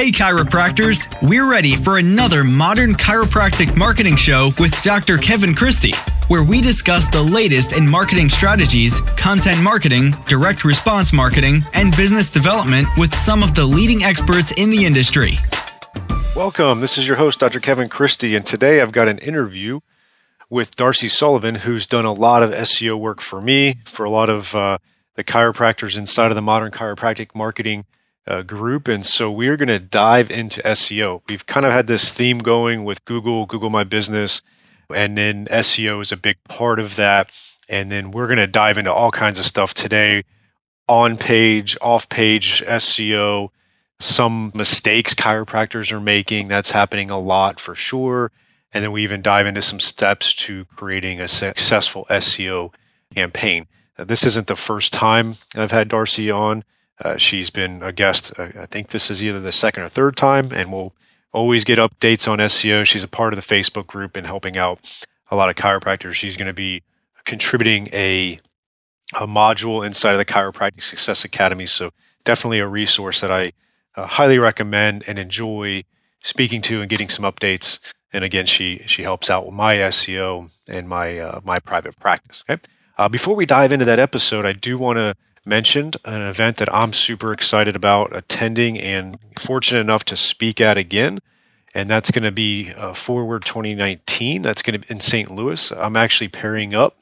Hey, chiropractors! We're ready for another modern chiropractic marketing show with Dr. Kevin Christie, where we discuss the latest in marketing strategies, content marketing, direct response marketing, and business development with some of the leading experts in the industry. Welcome. This is your host, Dr. Kevin Christie, and today I've got an interview with Darcy Sullivan, who's done a lot of SEO work for me, for a lot of uh, the chiropractors inside of the modern chiropractic marketing uh, group. And so we're going to dive into SEO. We've kind of had this theme going with Google, Google My Business, and then SEO is a big part of that. And then we're going to dive into all kinds of stuff today on page, off page SEO, some mistakes chiropractors are making. That's happening a lot for sure. And then we even dive into some steps to creating a successful SEO campaign. Now, this isn't the first time I've had Darcy on. Uh, she's been a guest. Uh, I think this is either the second or third time, and we'll always get updates on SEO. She's a part of the Facebook group and helping out a lot of chiropractors. She's going to be contributing a a module inside of the Chiropractic Success Academy. So definitely a resource that I uh, highly recommend and enjoy speaking to and getting some updates. And again, she she helps out with my SEO and my uh, my private practice. Okay. Before we dive into that episode, I do want to mentioned, an event that I'm super excited about attending and fortunate enough to speak at again. And that's going to be uh, Forward 2019. That's going to be in St. Louis. I'm actually pairing up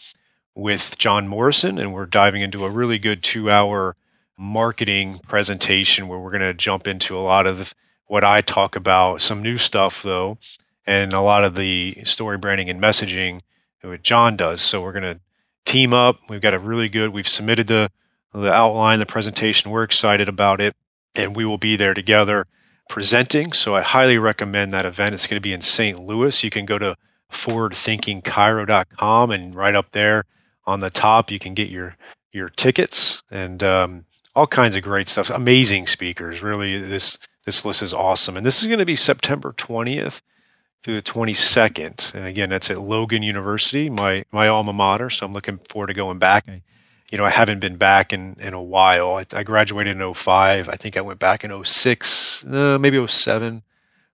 with John Morrison, and we're diving into a really good two hour marketing presentation where we're going to jump into a lot of the, what I talk about, some new stuff though, and a lot of the story branding and messaging that John does. So we're going to team up. We've got a really good, we've submitted the the outline, the presentation. We're excited about it, and we will be there together presenting. So I highly recommend that event. It's going to be in St. Louis. You can go to forwardthinkingchiro.com and right up there on the top, you can get your your tickets and um, all kinds of great stuff. Amazing speakers. Really, this this list is awesome. And this is going to be September 20th through the 22nd. And again, that's at Logan University, my my alma mater. So I'm looking forward to going back. I you know, I haven't been back in, in a while. I, I graduated in 05. I think I went back in 06, uh, maybe 07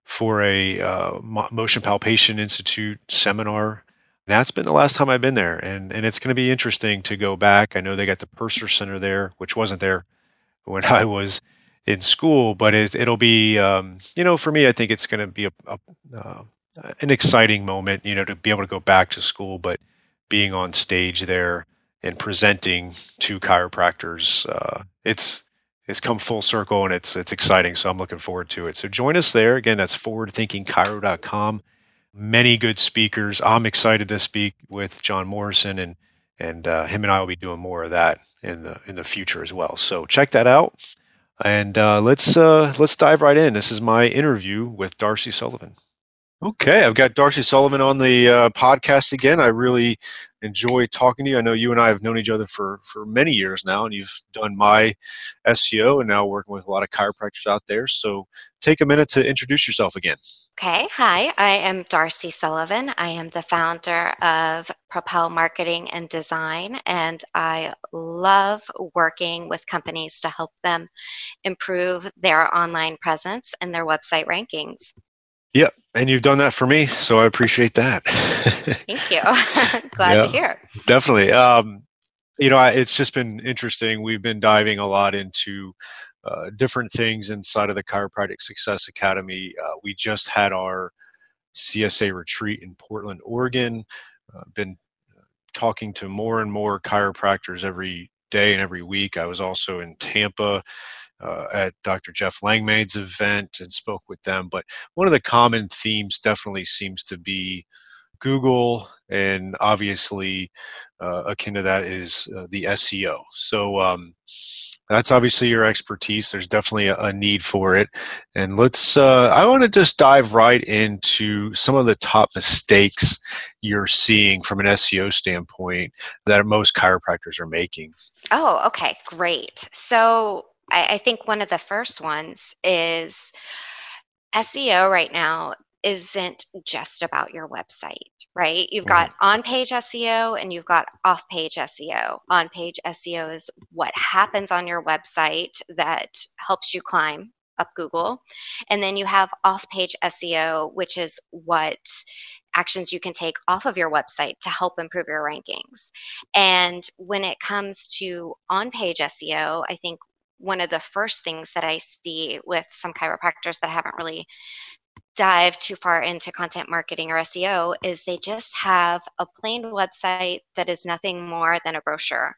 for a uh, Motion Palpation Institute seminar. And that's been the last time I've been there. And, and it's going to be interesting to go back. I know they got the Purser Center there, which wasn't there when I was in school, but it, it'll be, um, you know, for me, I think it's going to be a, a uh, an exciting moment, you know, to be able to go back to school, but being on stage there and presenting to chiropractors. Uh, it's it's come full circle and it's it's exciting. So I'm looking forward to it. So join us there. Again, that's forwardthinkingchiro.com. Many good speakers. I'm excited to speak with John Morrison and and uh, him and I will be doing more of that in the in the future as well. So check that out. And uh, let's uh, let's dive right in. This is my interview with Darcy Sullivan. Okay, I've got Darcy Sullivan on the uh, podcast again. I really enjoy talking to you. I know you and I have known each other for for many years now, and you've done my SEO and now working with a lot of chiropractors out there. So take a minute to introduce yourself again. Okay, hi, I am Darcy Sullivan. I am the founder of Propel Marketing and Design, and I love working with companies to help them improve their online presence and their website rankings. Yep. And you've done that for me. So I appreciate that. Thank you. Glad yeah, to hear. Definitely. Um, you know, it's just been interesting. We've been diving a lot into uh, different things inside of the Chiropractic Success Academy. Uh, we just had our CSA retreat in Portland, Oregon. Uh, been talking to more and more chiropractors every day and every week. I was also in Tampa uh, at Dr. Jeff Langmaid's event and spoke with them. But one of the common themes definitely seems to be Google, and obviously uh, akin to that is uh, the SEO. So um, that's obviously your expertise. There's definitely a, a need for it. And let's, uh, I want to just dive right into some of the top mistakes you're seeing from an SEO standpoint that most chiropractors are making. Oh, okay, great. So I, I think one of the first ones is SEO right now isn't just about your website, right? You've got on page SEO and you've got off page SEO. On page SEO is what happens on your website that helps you climb up Google. And then you have off page SEO, which is what actions you can take off of your website to help improve your rankings. And when it comes to on page SEO, I think one of the first things that I see with some chiropractors that haven't really dive too far into content marketing or SEO is they just have a plain website that is nothing more than a brochure.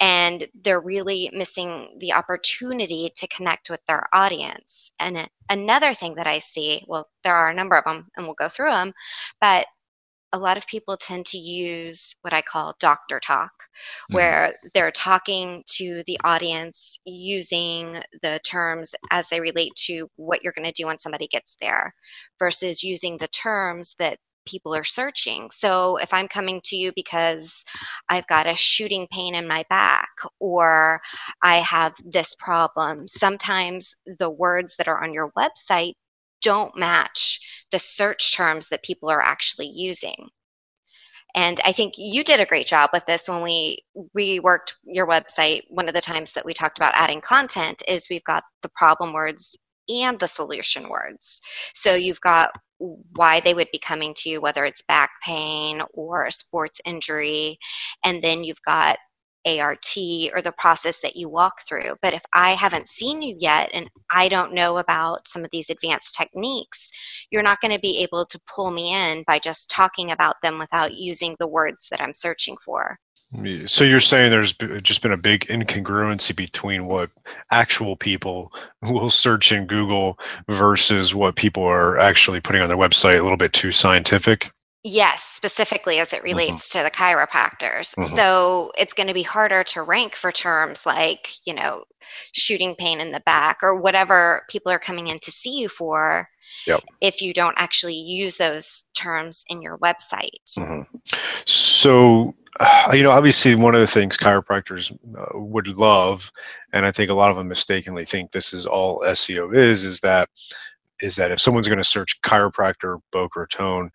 And they're really missing the opportunity to connect with their audience. And another thing that I see, well, there are a number of them and we'll go through them, but a lot of people tend to use what I call doctor talk, mm-hmm. where they're talking to the audience using the terms as they relate to what you're going to do when somebody gets there versus using the terms that people are searching. So if I'm coming to you because I've got a shooting pain in my back or I have this problem, sometimes the words that are on your website don't match the search terms that people are actually using. And I think you did a great job with this when we reworked your website. One of the times that we talked about adding content is we've got the problem words and the solution words. So you've got why they would be coming to you, whether it's back pain or a sports injury. And then you've got ART or the process that you walk through. But if I haven't seen you yet and I don't know about some of these advanced techniques, you're not going to be able to pull me in by just talking about them without using the words that I'm searching for. So you're saying there's just been a big incongruency between what actual people will search in Google versus what people are actually putting on their website a little bit too scientific? Yes, specifically as it mm-hmm. relates mm-hmm. to the chiropractors. Mm-hmm. So it's going to be harder to rank for terms like, you know, shooting pain in the back or whatever people are coming in to see you for yep. if you don't actually use those terms in your website. Mm-hmm. So, you know, obviously, one of the things chiropractors uh, would love, and I think a lot of them mistakenly think this is all SEO is, is that is that if someone's going to search chiropractor, Boca Raton,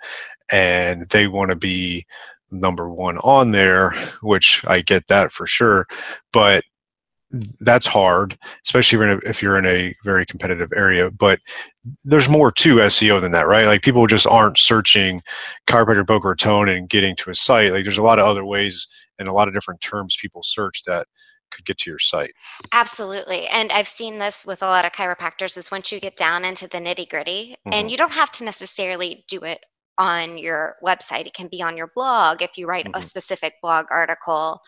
and they want to be number one on there, which I get that for sure. But that's hard, especially if you're in a very competitive area. But there's more to SEO than that, right? Like people just aren't searching chiropractor Boca Raton and getting to a site. Like there's a lot of other ways and a lot of different terms people search that could get to your site. Absolutely. And I've seen this with a lot of chiropractors is once you get down into the nitty gritty, mm-hmm. and you don't have to necessarily do it on your website. It can be on your blog if you write mm-hmm. a specific blog article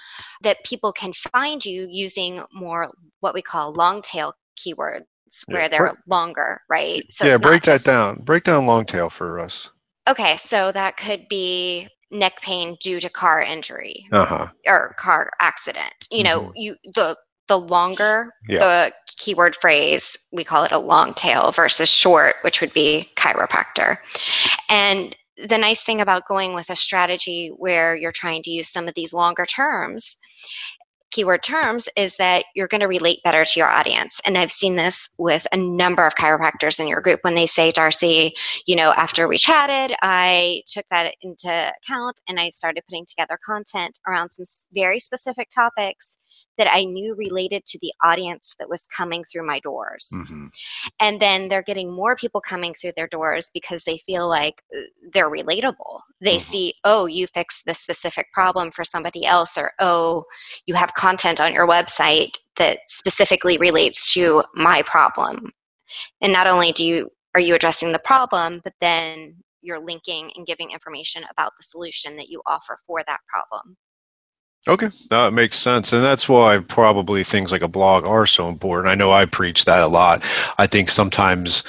that people can find you using more what we call long tail keywords where they're longer, right? So yeah, break that down. Break down long tail for us. Okay, so that could be neck pain due to car injury uh-huh. or car accident. You know, mm-hmm. you the the longer yeah. the keyword phrase, we call it a long tail versus short, which would be chiropractor. And the nice thing about going with a strategy where you're trying to use some of these longer terms keyword terms is that you're going to relate better to your audience. And I've seen this with a number of chiropractors in your group when they say, Darcy, you know, after we chatted, I took that into account and I started putting together content around some very specific topics that I knew related to the audience that was coming through my doors. Mm-hmm. And then they're getting more people coming through their doors because they feel like uh, they're relatable. They mm-hmm. see, oh, you fixed this specific problem for somebody else, or oh, you have content on your website that specifically relates to my problem. And not only do you are you addressing the problem, but then you're linking and giving information about the solution that you offer for that problem. Okay, that makes sense. And that's why probably things like a blog are so important. I know I preach that a lot. I think sometimes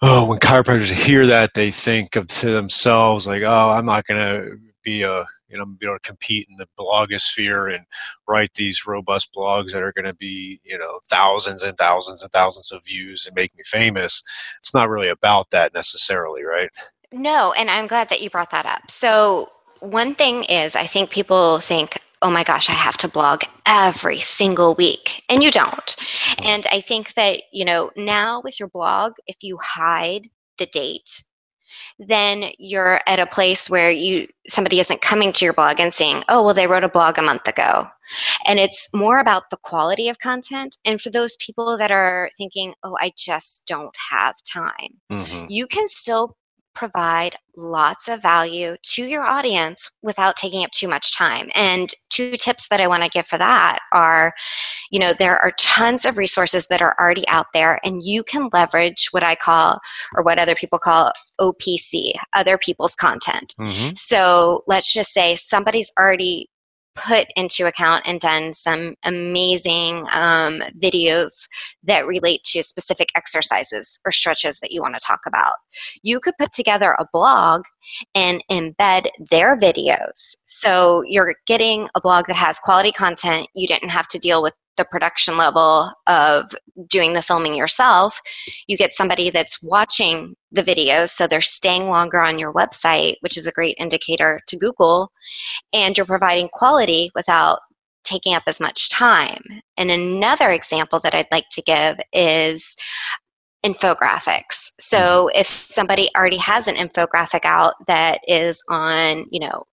oh, when chiropractors hear that, they think of to themselves like, oh, I'm not going to be a you know be able to compete in the blogosphere and write these robust blogs that are going to be you know thousands and thousands and thousands of views and make me famous. It's not really about that necessarily, right? No, and I'm glad that you brought that up. So one thing is, I think people think, oh my gosh, I have to blog every single week. And you don't. And I think that, you know, now with your blog, if you hide the date, then you're at a place where you somebody isn't coming to your blog and saying, "Oh, well they wrote a blog a month ago." And it's more about the quality of content. And for those people that are thinking, oh, I just don't have time, mm-hmm. you can still provide lots of value to your audience without taking up too much time. And two tips that I want to give for that are you know, there are tons of resources that are already out there, and you can leverage what I call, or what other people call OPC, other people's content. Mm-hmm. So let's just say somebody's already put into account and done some amazing um, videos that relate to specific exercises or stretches that you want to talk about. You could put together a blog and embed their videos. So you're getting a blog that has quality content. You didn't have to deal with the production level of doing the filming yourself, you get somebody that's watching the videos, so they're staying longer on your website, which is a great indicator to Google, and you're providing quality without taking up as much time. And another example that I'd like to give is infographics. So mm-hmm. if somebody already has an infographic out that is on, you know,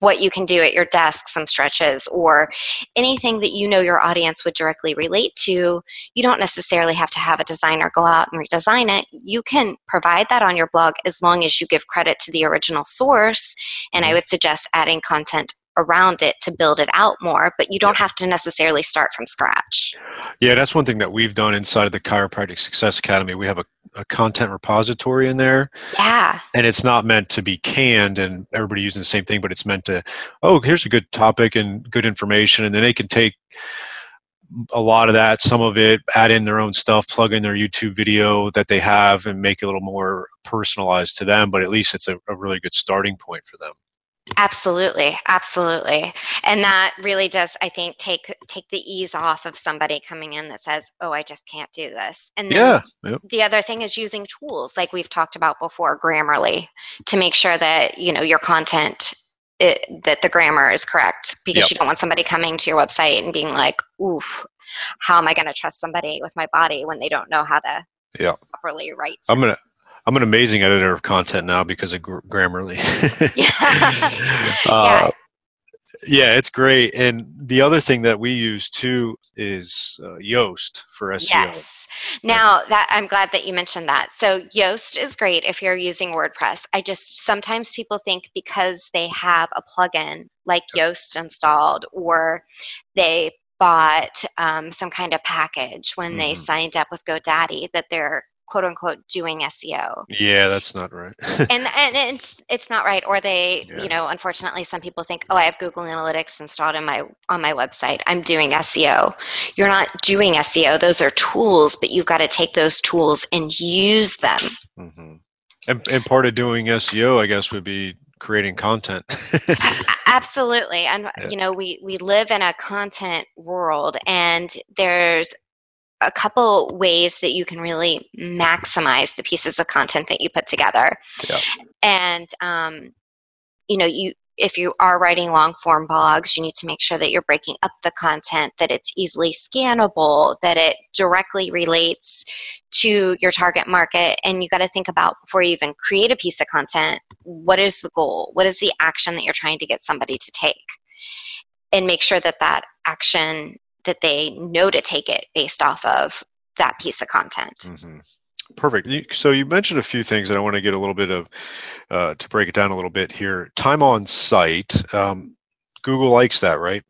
what you can do at your desk, some stretches, or anything that you know your audience would directly relate to, you don't necessarily have to have a designer go out and redesign it. You can provide that on your blog as long as you give credit to the original source. And I mm-hmm. would suggest adding content around it to build it out more, but you don't have to necessarily start from scratch. Yeah, that's one thing that we've done inside of the Chiropractic Success Academy. We have a, a content repository in there. Yeah. And it's not meant to be canned and everybody using the same thing, but it's meant to, oh, here's a good topic and good information. And then they can take a lot of that, some of it, add in their own stuff, plug in their YouTube video that they have and make it a little more personalized to them. But at least it's a, a really good starting point for them. Absolutely, absolutely. And that really does I think take take the ease off of somebody coming in that says, "Oh, I just can't do this." And yeah, yep. the other thing is using tools like we've talked about before, Grammarly, to make sure that, you know, your content it, that the grammar is correct because yep. you don't want somebody coming to your website and being like, "Oof, how am I going to trust somebody with my body when they don't know how to yeah. properly write?" I'm going to I'm an amazing editor of content now because of Grammarly. yeah. uh, yeah, it's great. And the other thing that we use too is uh, Yoast for SEO. Yes. Now that I'm glad that you mentioned that. So Yoast is great if you're using WordPress. I just sometimes people think because they have a plugin like Yoast installed or they bought um, some kind of package when mm-hmm. they signed up with GoDaddy that they're quote unquote doing SEO. Yeah, that's not right. and and it's it's not right. Or they, yeah. you know, unfortunately some people think, oh, I have Google Analytics installed on my on my website. I'm doing SEO. You're not doing SEO. Those are tools, but you've got to take those tools and use them. Mm-hmm. And, and part of doing SEO, I guess, would be creating content. Absolutely. And yeah. you know, we we live in a content world and there's a couple ways that you can really maximize the pieces of content that you put together. Yeah. And um, you know, you if you are writing long form blogs, you need to make sure that you're breaking up the content, that it's easily scannable, that it directly relates to your target market. And you got to think about before you even create a piece of content, what is the goal? What is the action that you're trying to get somebody to take? And make sure that that action that they know to take it based off of that piece of content. Mm-hmm. Perfect. So you mentioned a few things, and I want to get a little bit of uh, to break it down a little bit here. Time on site. Um, Google likes that, right?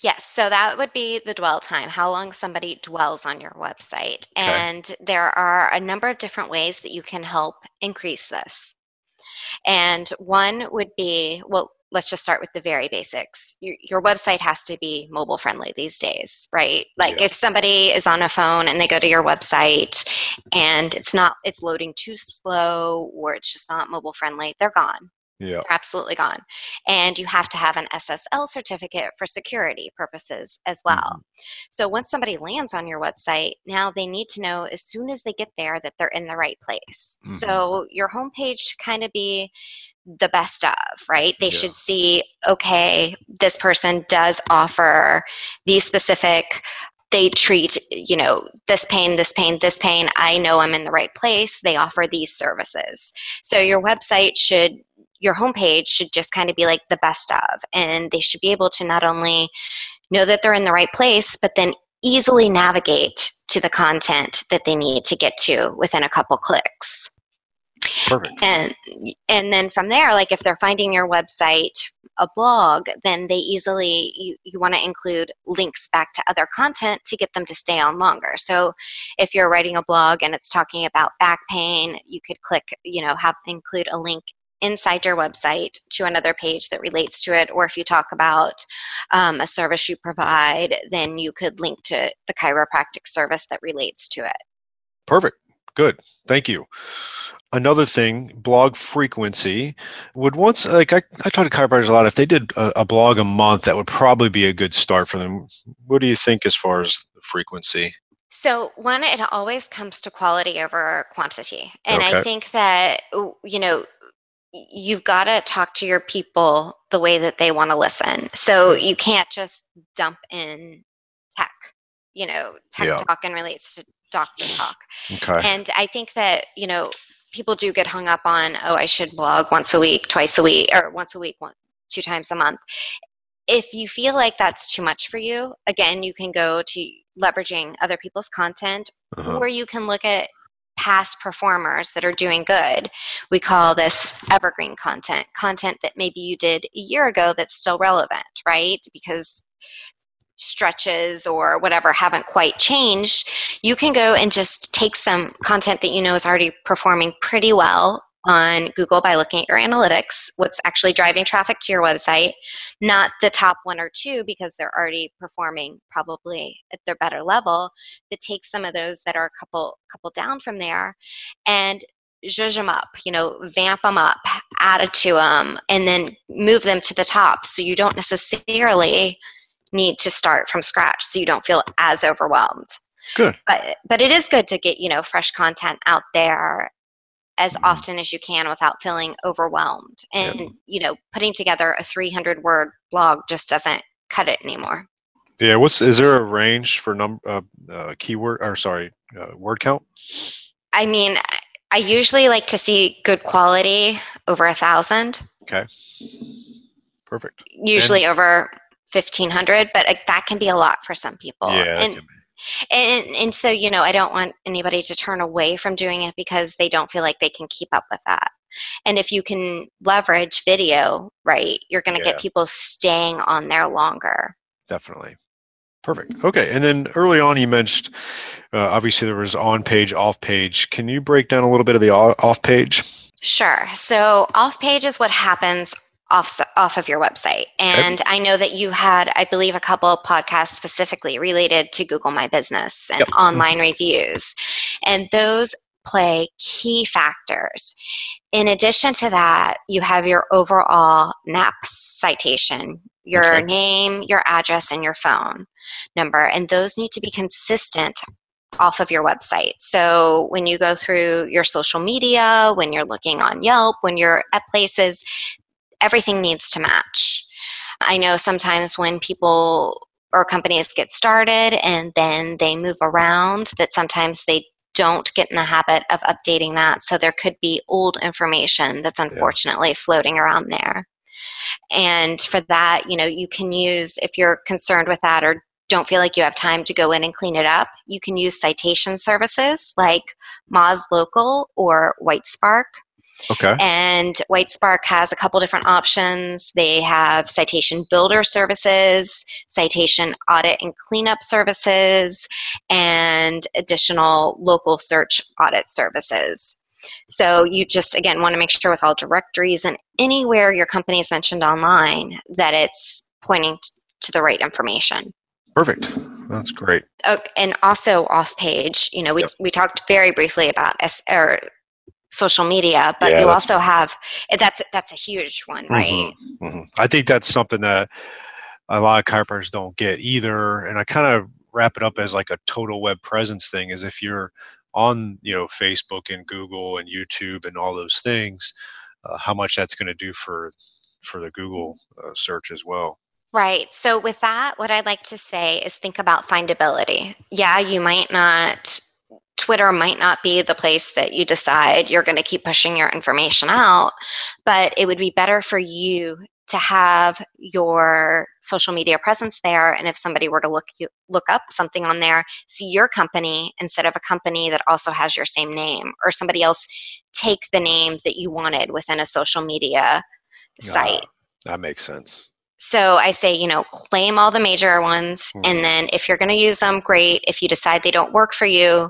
Yes, so that would be the dwell time, how long somebody dwells on your website. Okay. And there are a number of different ways that you can help increase this. And one would be well, let's just start with the very basics. Your, your website has to be mobile friendly these days, right? Like yeah. if somebody is on a phone and they go to your website and it's not, it's loading too slow or it's just not mobile friendly, they're gone. Yeah. They're absolutely gone. And you have to have an SSL certificate for security purposes as well. Mm-hmm. So once somebody lands on your website, now they need to know as soon as they get there that they're in the right place. Mm-hmm. So your homepage should kind of be the best of, right? They yeah. should see, okay, this person does offer these specific they treat you know this pain this pain this pain i know i'm in the right place they offer these services so your website should your homepage should just kind of be like the best of. And they should be able to not only know that they're in the right place, but then easily navigate to the content that they need to get to within a couple clicks. Perfect. And and then from there, like if they're finding your website a blog, then they easily you, you want to include links back to other content to get them to stay on longer. So if you're writing a blog and it's talking about back pain, you could click, you know, have include a link inside your website to another page that relates to it. Or if you talk about um, a service you provide, then you could link to the chiropractic service that relates to it. Perfect. Good. Thank you. Another thing, blog frequency would once like I, I talk to chiropractors a lot. If they did a, a, blog a month, that would probably be a good start for them. What do you think as far as the frequency? So one, it always comes to quality over quantity, and okay. I think that you know you've got to talk to your people the way that they want to listen. So you can't just dump in tech. You know, tech yeah. talk and relates to doctor talk. Okay. And I think that, you know, people do get hung up on, oh, I should blog once a week, twice a week, or once a week, one, two times a month. If you feel like that's too much for you, again, you can go to leveraging other people's content, uh-huh. or you can look at past performers that are doing good. We call this evergreen content, content that maybe you did a year ago that's still relevant, right? Because stretches or whatever haven't quite changed, you can go and just take some content that you know is already performing pretty well on Google by looking at your analytics, what's actually driving traffic to your website, not the top one or two because they're already performing probably at their better level, but take some of those that are a couple couple down from there and zhuzh them up, you know, vamp them up, add it to them, and then move them to the top. So you don't necessarily need to start from scratch so you don't feel as overwhelmed. Good. But but it is good to get, you know, fresh content out there as mm-hmm. often as you can without feeling overwhelmed. And you know, putting together a 300 word blog just doesn't cut it anymore. Yeah, what's is there a range for number uh, uh, keyword or sorry, uh, word count? I mean, I usually like to see good quality over a thousand. Okay. Perfect. Usually and, over 1500 but that can be a lot for some people yeah, and, and and so you know i don't want anybody to turn away from doing it because they don't feel like they can keep up with that. And if you can leverage video right you're going to yeah. get people staying on there longer. Definitely. Perfect. Okay and then early on you mentioned uh, obviously there was on page off page. Can you break down a little bit of the off page? Sure. So off page is what happens off off of your website. And I know that you had, I believe, a couple of podcasts specifically related to Google My Business and yep. online reviews, and those play key factors. In addition to that, you have your overall NAP citation, your okay. name, your address, and your phone number, and those need to be consistent off of your website. So when you go through your social media, when you're looking on Yelp, when you're at places, everything needs to match. I know sometimes when people or companies get started and then they move around, that sometimes they don't get in the habit of updating that. So there could be old information that's unfortunately yeah. floating around there. And for that, you know, you can use, if you're concerned with that or don't feel like you have time to go in and clean it up, you can use citation services like Moz Local or Whitespark Okay. And Whitespark has a couple different options. They have citation builder services, citation audit and cleanup services, and additional local search audit services. So you just again want to make sure with all directories and anywhere your company is mentioned online that it's pointing to the right information. Perfect. That's great. Okay, and also off page, you know, we, yep. we talked very briefly about S, or social media but yeah, you also have that's that's a huge one mm-hmm, right mm-hmm, mm-hmm. i think that's something that a lot of chiropractors don't get either and i kind of wrap it up as like a total web presence thing is if you're on you know facebook and google and youtube and all those things uh, how much that's going to do for for the google uh, search as well Right. So, with that, what I'd like to say is think about findability. Yeah, you might not Twitter might not be the place that you decide you're going to keep pushing your information out, but it would be better for you to have your social media presence there and if somebody were to look you look up something on there see your company instead of a company that also has your same name or somebody else take the name that you wanted within a social media site that makes sense so I say, you know, claim all the major ones. Mm-hmm. And then if you're going to use them, great. If you decide they don't work for you,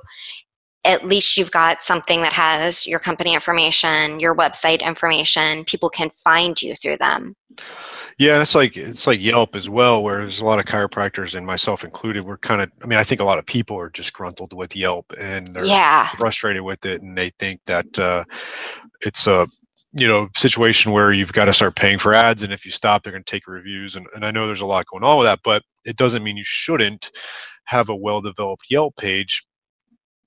at least you've got something that has your company information, your website information. People can find you through them. Yeah, and it's like it's like Yelp as well, where there's a lot of chiropractors and myself included. We're kind of, I mean, I think a lot of people are disgruntled with Yelp and they're yeah. frustrated with it, and they think that uh, it's a you know situation where you've got to start paying for ads and if you stop they're going to take reviews and, and i know there's a lot going on with that but it doesn't mean you shouldn't have a well developed yelp page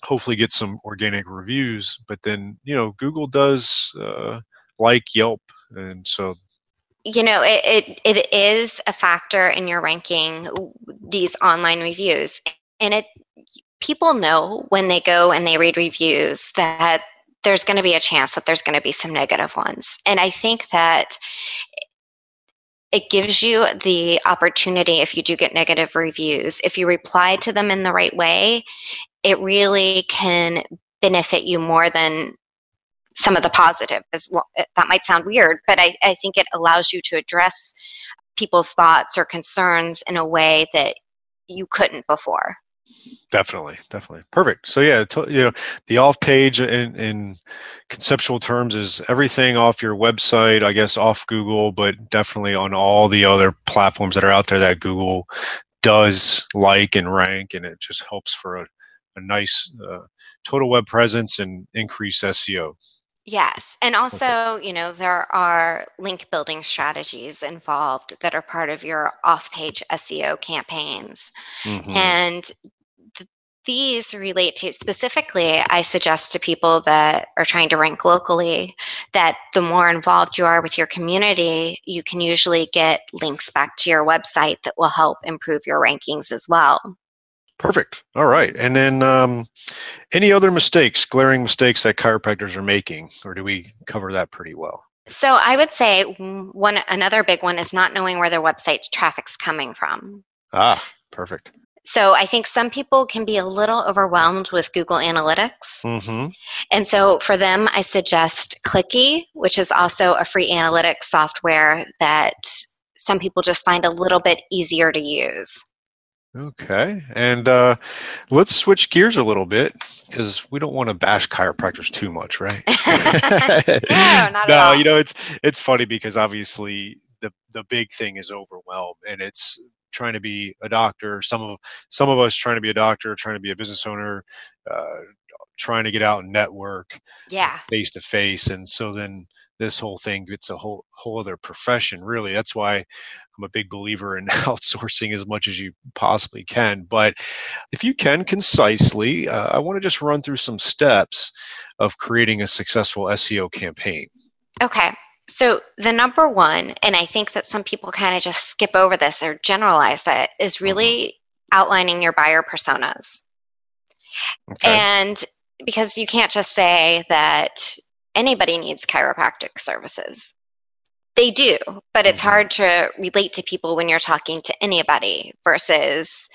hopefully get some organic reviews but then you know google does uh, like yelp and so you know it, it it is a factor in your ranking these online reviews and it people know when they go and they read reviews that there's going to be a chance that there's going to be some negative ones. And I think that it gives you the opportunity if you do get negative reviews, if you reply to them in the right way, it really can benefit you more than some of the positive. Eh, that might sound weird, but I, I think it allows you to address people's thoughts or concerns in a way that you couldn't before. Definitely, definitely. Perfect. So yeah, you know, the off page in, in conceptual terms is everything off your website, I guess off Google, but definitely on all the other platforms that are out there that Google does like and rank, and it just helps for a, a nice uh, total web presence and increase SEO. Yes. And also, okay. you know, there are link building strategies involved that are part of your off page SEO campaigns. Mm-hmm. And these relate to specifically, I suggest to people that are trying to rank locally that the more involved you are with your community, you can usually get links back to your website that will help improve your rankings as well. Perfect. All right. And then um, any other mistakes, glaring mistakes that chiropractors are making, or do we cover that pretty well? So I would say one another big one is not knowing where their website traffic's coming from. Ah, perfect. So I think some people can be a little overwhelmed with Google Analytics. Mm-hmm. And so for them, I suggest Clicky, which is also a free analytics software that some people just find a little bit easier to use. Okay. And uh, let's switch gears a little bit because we don't want to bash chiropractors too much, right? no, not no, all. you know, it's it's funny because obviously the the big thing is overwhelm and it's trying to be a doctor some of some of us trying to be a doctor trying to be a business owner uh, trying to get out and network yeah face to face and so then this whole thing gets a whole whole other profession really that's why i'm a big believer in outsourcing as much as you possibly can but if you can concisely uh, i want to just run through some steps of creating a successful seo campaign okay so, the number one, and I think that some people kind of just skip over this or generalize it, is mm-hmm. really outlining your buyer personas. Okay. And because you can't just say that anybody needs chiropractic services. They do, but it's mm-hmm. hard to relate to people when you're talking to anybody versus,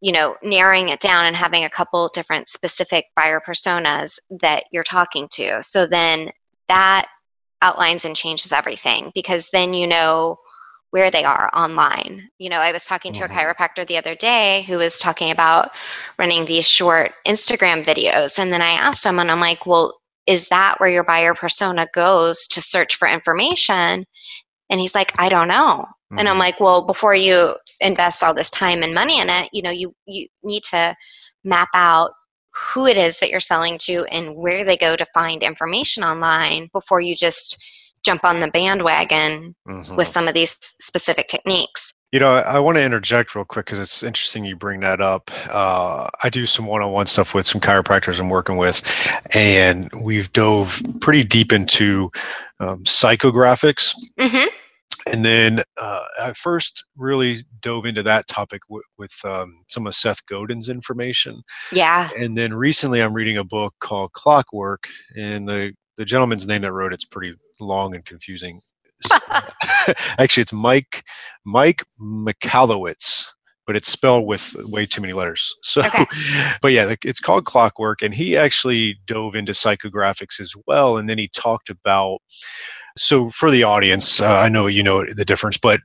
you know, narrowing it down and having a couple different specific buyer personas that you're talking to. So then that outlines and changes everything because then you know where they are online. You know, I was talking to mm-hmm. a chiropractor the other day who was talking about running these short Instagram videos. And then I asked him, and I'm like, well, is that where your buyer persona goes to search for information? And he's like, I don't know. Mm-hmm. And I'm mm-hmm. like, well, before you invest all this time and money in it, you know, you you need to map out who it is that you're selling to and where they go to find information online before you just jump on the bandwagon mm-hmm. with some of these specific techniques. You know, I, want to interject real quick because it's interesting you bring that up. Uh, I do some one on one stuff with some chiropractors I'm working with, and we've dove pretty deep into um, psychographics. Mm-hmm and then uh, I first really dove into that topic w- with um, some of Seth Godin's information. Yeah. And then recently, I'm reading a book called Clockwork, and the the gentleman's name that wrote it's pretty long and confusing. Actually, it's Mike Mike Michalowicz, but it's spelled with way too many letters. So, okay. but yeah, it's called Clockwork, and he actually dove into psychographics as well, and then he talked about so, for the audience, uh, I know you know the difference, but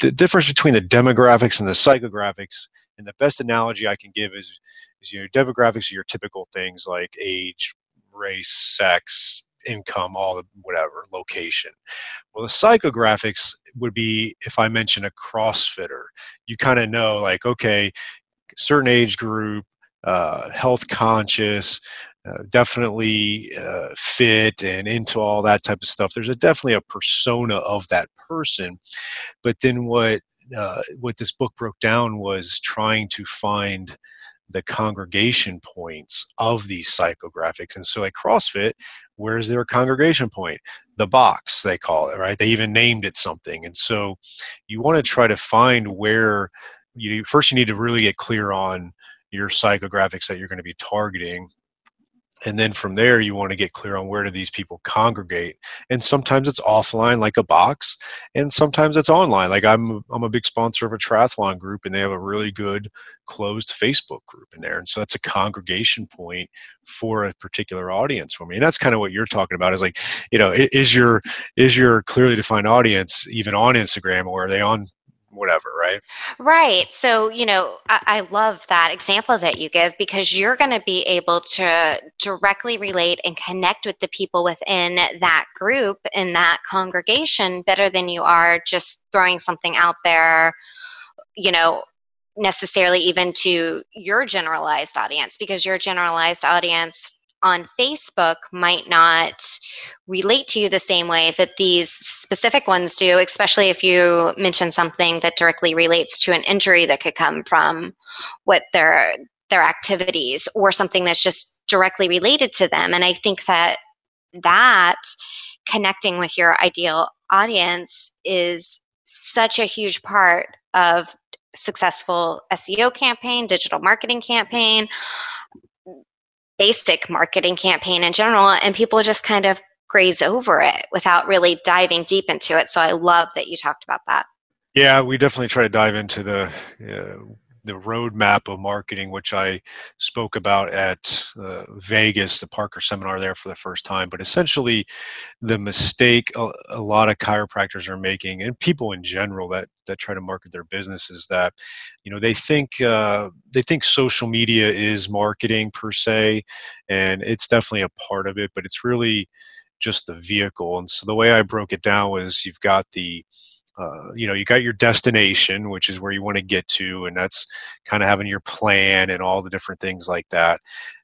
the difference between the demographics and the psychographics, and the best analogy I can give is, is you know, demographics are your typical things like age, race, sex, income, all the whatever, location. Well, the psychographics would be if I mention a CrossFitter, you kind of know, like, okay, certain age group, uh, health conscious, uh, definitely uh, fit and into all that type of stuff. There's a definitely a persona of that person, but then what uh, what this book broke down was trying to find the congregation points of these psychographics. And so at CrossFit, where's their congregation point? The box, they call it, right? They even named it something. And so you want to try to find where you first you need to really get clear on your psychographics that you're going to be targeting and then from there you want to get clear on where do these people congregate and sometimes it's offline like a box and sometimes it's online like i'm i'm a big sponsor of a triathlon group and they have a really good closed facebook group in there and so that's a congregation point for a particular audience for me and that's kind of what you're talking about is like you know is your is your clearly defined audience even on instagram or are they on whatever, right? Right. So, you know, I, I love that example that you give because you're going to be able to directly relate and connect with the people within that group in that congregation better than you are just throwing something out there, you know, necessarily even to your generalized audience because your generalized audience on Facebook might not relate to you the same way that these specific ones do, especially if you mention something that directly relates to an injury that could come from what their their activities or something that's just directly related to them. And I think that that connecting with your ideal audience is such a huge part of successful SEO campaign, digital marketing campaign, basic marketing campaign in general, and people just kind of graze over it without really diving deep into it. So I love that you talked about that. Yeah, we definitely try to dive into the uh, the roadmap of marketing, which I spoke about at uh, Vegas, the Parker seminar there for the first time. But essentially, the mistake a, a, lot of chiropractors are making, and people in general that that try to market their business, is that you know they think uh, they think social media is marketing per se, and it's definitely a part of it, but it's really just the vehicle. And so the way I broke it down was you've got the uh, you know you got your destination which is where you want to get to and that's kind of having your plan and all the different things like that.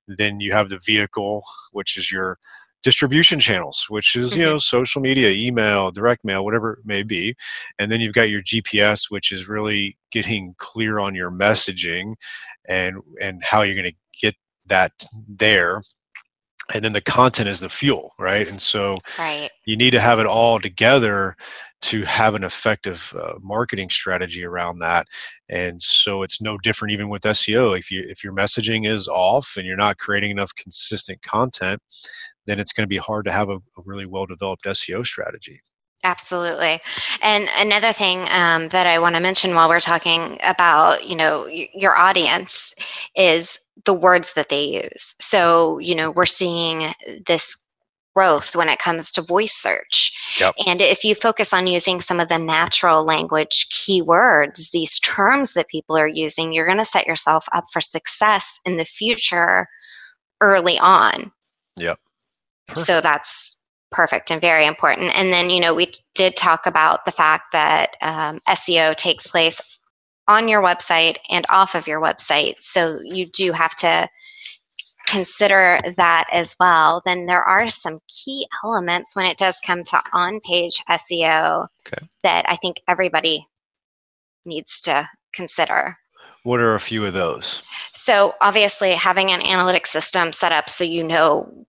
Then you have the vehicle which is your distribution channels which is you know mm-hmm. social media email direct mail whatever it may be. And then you've got your gps which is really getting clear on your messaging and and how you're going to get that there and then the content is the fuel right and so right. you need to have it all together to have an effective uh, marketing strategy around that and so it's no different even with seo if you if your messaging is off and you're not creating enough consistent content then it's going to be hard to have a, a really well developed seo strategy Absolutely. And another thing um, that I want to mention while we're talking about, you know, y- your audience is the words that they use. So, you know, we're seeing this growth when it comes to voice search. Yep. And if you focus on using some of the natural language keywords, these terms that people are using, you're going to set yourself up for success in the future early on. Yep. Perfect. So that's perfect and very important. And then, you know, we did talk about the fact that um, SEO takes place on your website and off of your website. So you do have to consider that as well. Then there are some key elements when it does come to on page SEO okay. that I think everybody needs to consider. What are a few of those? So, obviously, having an analytic system set up so you know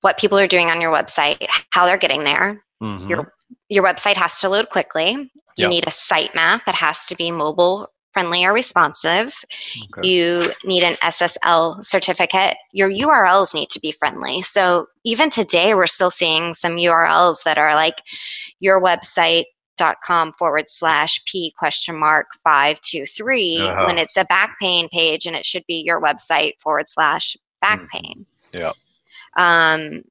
what people are doing on your website, how they're getting there, mm-hmm. your your website has to load quickly. You Yep. need a sitemap. It has to be mobile friendly or responsive. Okay. You need an SSL certificate. Your URLs need to be friendly. So even today, we're still seeing some URLs that are like your website.com forward slash p question mark 523 Uh-huh. when it's a back pain page and it should be your website forward slash back Mhm. pain. Yeah. Um,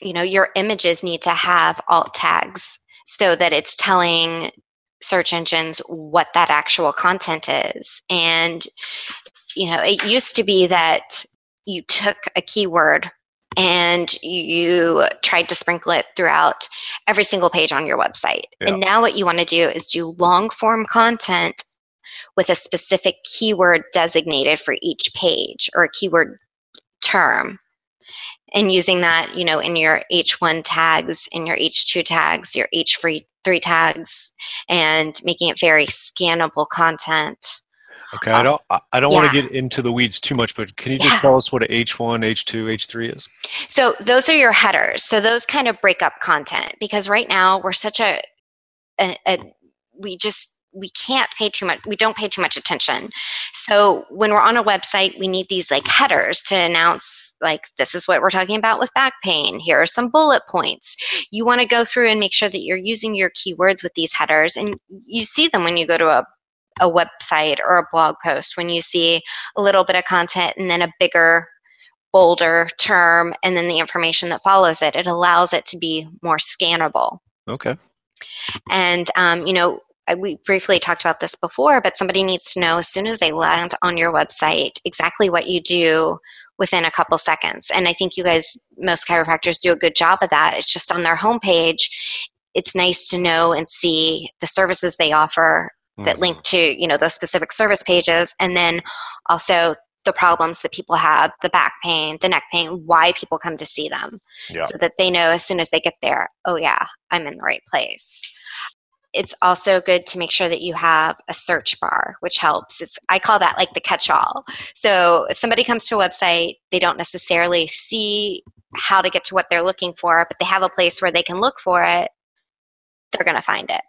you know, your images need to have alt tags so that it's telling search engines what that actual content is. And, you know, it used to be that you took a keyword and you tried to sprinkle it throughout every single page on your website. Yeah. And now what you want to do is do long form content with a specific keyword designated for each page or a keyword term and using that you know in your h1 tags in your h2 tags your h3 tags and making it very scannable content Okay. I don't. I- don't want to get into the weeds too much, but can you just Yeah. tell us what a H1, H2, H3 is? so those are your headers so those kind of break up content because right now we're such a, a, a we just we can't pay too much we don't pay too much attention. So when we're on a website we need these like headers to announce like this is what we're talking about with back pain. Here are some bullet points. You want to go through and make sure that you're using your keywords with these headers and you see them when you go to a a website or a blog post when you see a little bit of content and then a bigger bolder term and then the information that follows it it allows it to be more scannable. Okay. and um, you know we briefly talked about this before but somebody needs to know as soon as they land on your website exactly what you do within a couple seconds. And i think you guys most chiropractors do a good job of that. It's just on their homepage it's nice to know and see the services they offer that link mm-hmm. to you know those specific service pages. And then also the problems that people have the back pain the neck pain why people come to see them Yeah. so that they know as soon as they get there oh yeah i'm in the right place it's also good to make sure that you have a search bar which helps it's i call that like the catch all so if somebody comes to a website they don't necessarily see how to get to what they're looking for but they have a place where they can look for it they're going to find it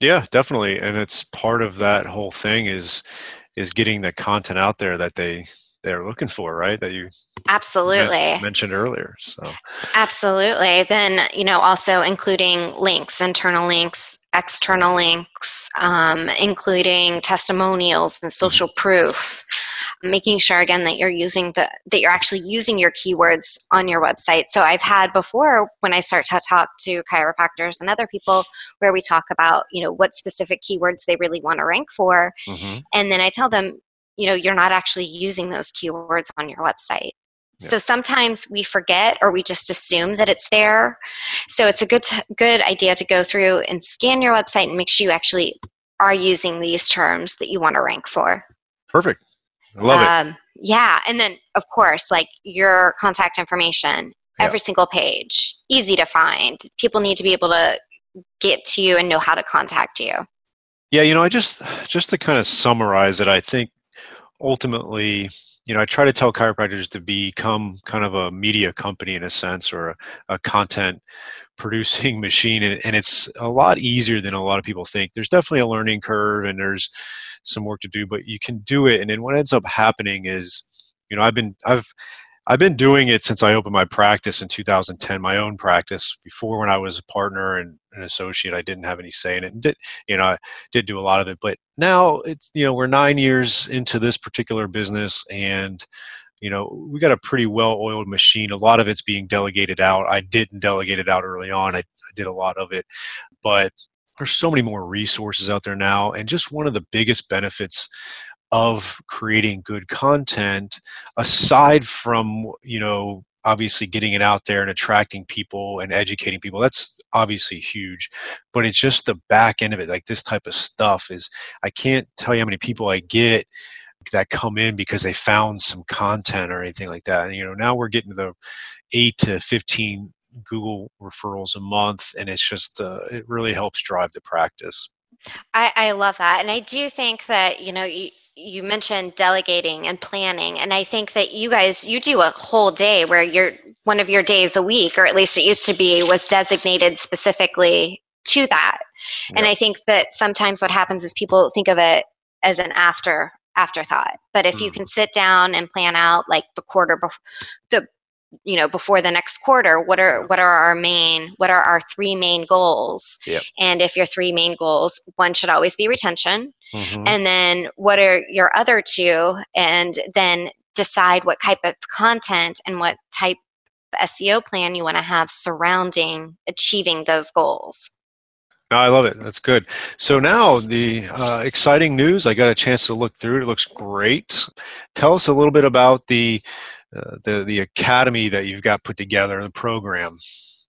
Yeah, definitely. And it's part of that whole thing is is getting the content out there that they they're looking for, right? That you absolutely mentioned earlier. So Absolutely. Then, you know, also including links, internal links, external links, um, including testimonials and social proof. Making sure again that you're using the that you're actually using your keywords on your website. So I've had before when I start to talk to chiropractors and other people where we talk about, you know, what specific keywords they really want to rank for. mhm. And then I tell them, you know, you're not actually using those keywords on your website. Yeah. So sometimes we forget or we just assume that it's there. So it's a good t- good idea to go through and scan your website and make sure you actually are using these terms that you want to rank for. perfect. I love it. Um, yeah, and then of course, like your contact information, Yeah. every single page, easy to find. People need to be able to get to you and know how to contact you. Yeah, you know, I just just to kind of summarize it, I think ultimately, you know, I try to tell chiropractors to become kind of a media company in a sense or a, a content producing machine and, and it's a lot easier than a lot of people think. There's definitely a learning curve and there's some work to do, but you can do it. And then what ends up happening is, you know, I've been I've I've been doing it since I opened my practice in 2010, my own practice. Before, when I was a partner and an associate, I didn't have any say in it. And did, you know, I did do a lot of it. But now it's, you know, we're nine years into this particular business and, you know, we got a pretty well oiled machine. A lot of it's being delegated out. I didn't delegate it out early on, I, I did a lot of it. But there's so many more resources out there now. And just one of the biggest benefits of creating good content aside from you know obviously getting it out there and attracting people and educating people that's obviously huge but it's just the back end of it like this type of stuff is i can't tell you how many people i get that come in because they found some content or anything like that and you know now we're getting to the 8 to 15 google referrals a month and it's just uh, it really helps drive the practice I, I love that. And I do think that, you know, you, you mentioned delegating and planning. And I think that you guys, you do a whole day where you're one of your days a week, or at least it used to be, was designated specifically to that. Yeah. And I think that sometimes what happens is people think of it as an after afterthought. But if mm. you can sit down and plan out like the quarter before the you know before the next quarter what are what are our main what are our three main goals yep. and if your three main goals one should always be retention mm-hmm. and then what are your other two and then decide what type of content and what type of seo plan you want to have surrounding achieving those goals no, I love it. That's good. So now the uh, exciting news. I got a chance to look through. It looks great. Tell us a little bit about the uh, the the academy that you've got put together, the program.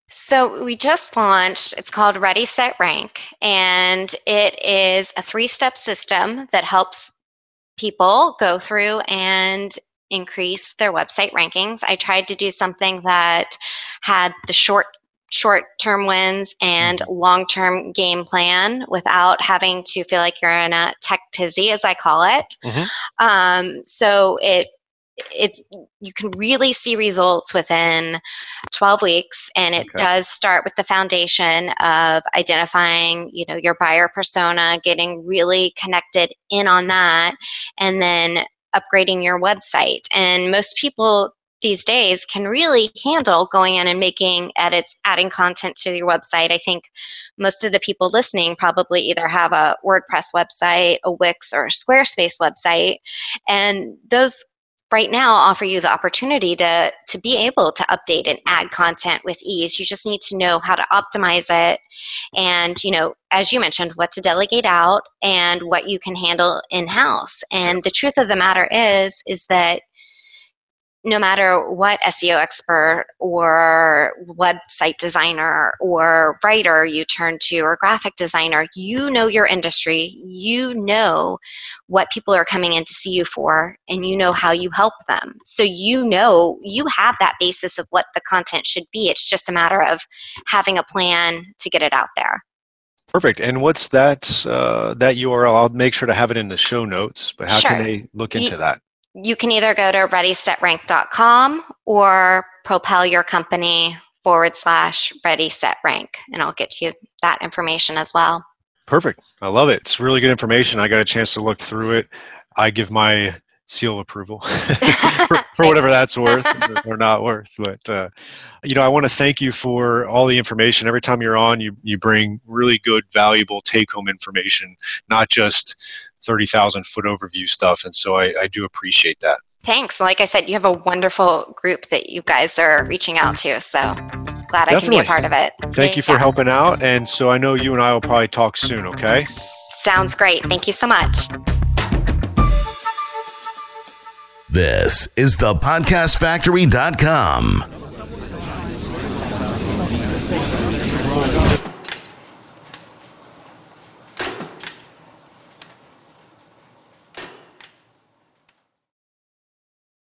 So we just launched. It's called Ready Set Rank, and it is a three-step system that helps people go through and increase their website rankings. I tried to do something that had the short short term wins and mm-hmm. long term game plan without having to feel like you're in a tech tizzy, as I call it. Mm-hmm. Um, so it it's you can really see results within 12 weeks and it okay. does start with the foundation of identifying you know your buyer persona getting really connected in on that and then upgrading your website and most people these days can really handle going in and making edits, adding content to your website. I think most of the people listening probably either have a WordPress website, a Wix, or a Squarespace website. And those right now offer you the opportunity to to be able to update and add content with ease. You just need to know how to optimize it. And you know as you mentioned what to delegate out and what you can handle in house and the truth of the matter is is that no matter what SEO expert or website designer or writer you turn to or graphic designer, you know your industry, you know what people are coming in to see you for, and you know how you help them. So you know you have that basis of what the content should be. It's just a matter of having a plan to get it out there. Perfect. And what's that uh, that URL? I'll make sure to have it in the show notes. But how sure. can they look into you, that? You can either go to readysetrank.com or propel your company forward slash ready set rank and i'll get you that information as well. Perfect. I love it. It's really good information. I got a chance to look through it. I give my seal of approval for, for, whatever that's worth or not worth. But uh, you know, I want to thank you for all the information. Every time you're on, you you bring really good, valuable take-home information, not just 30,000 foot overview stuff. And so I, I do appreciate that. Thanks. Well, like I said, you have a wonderful group that you guys are reaching out to. So glad Definitely. I can be a part of it. Thank you for yeah. helping out. And so I know you and I will probably talk soon, okay? Sounds great. Thank you so much. This is the podcastfactory.com.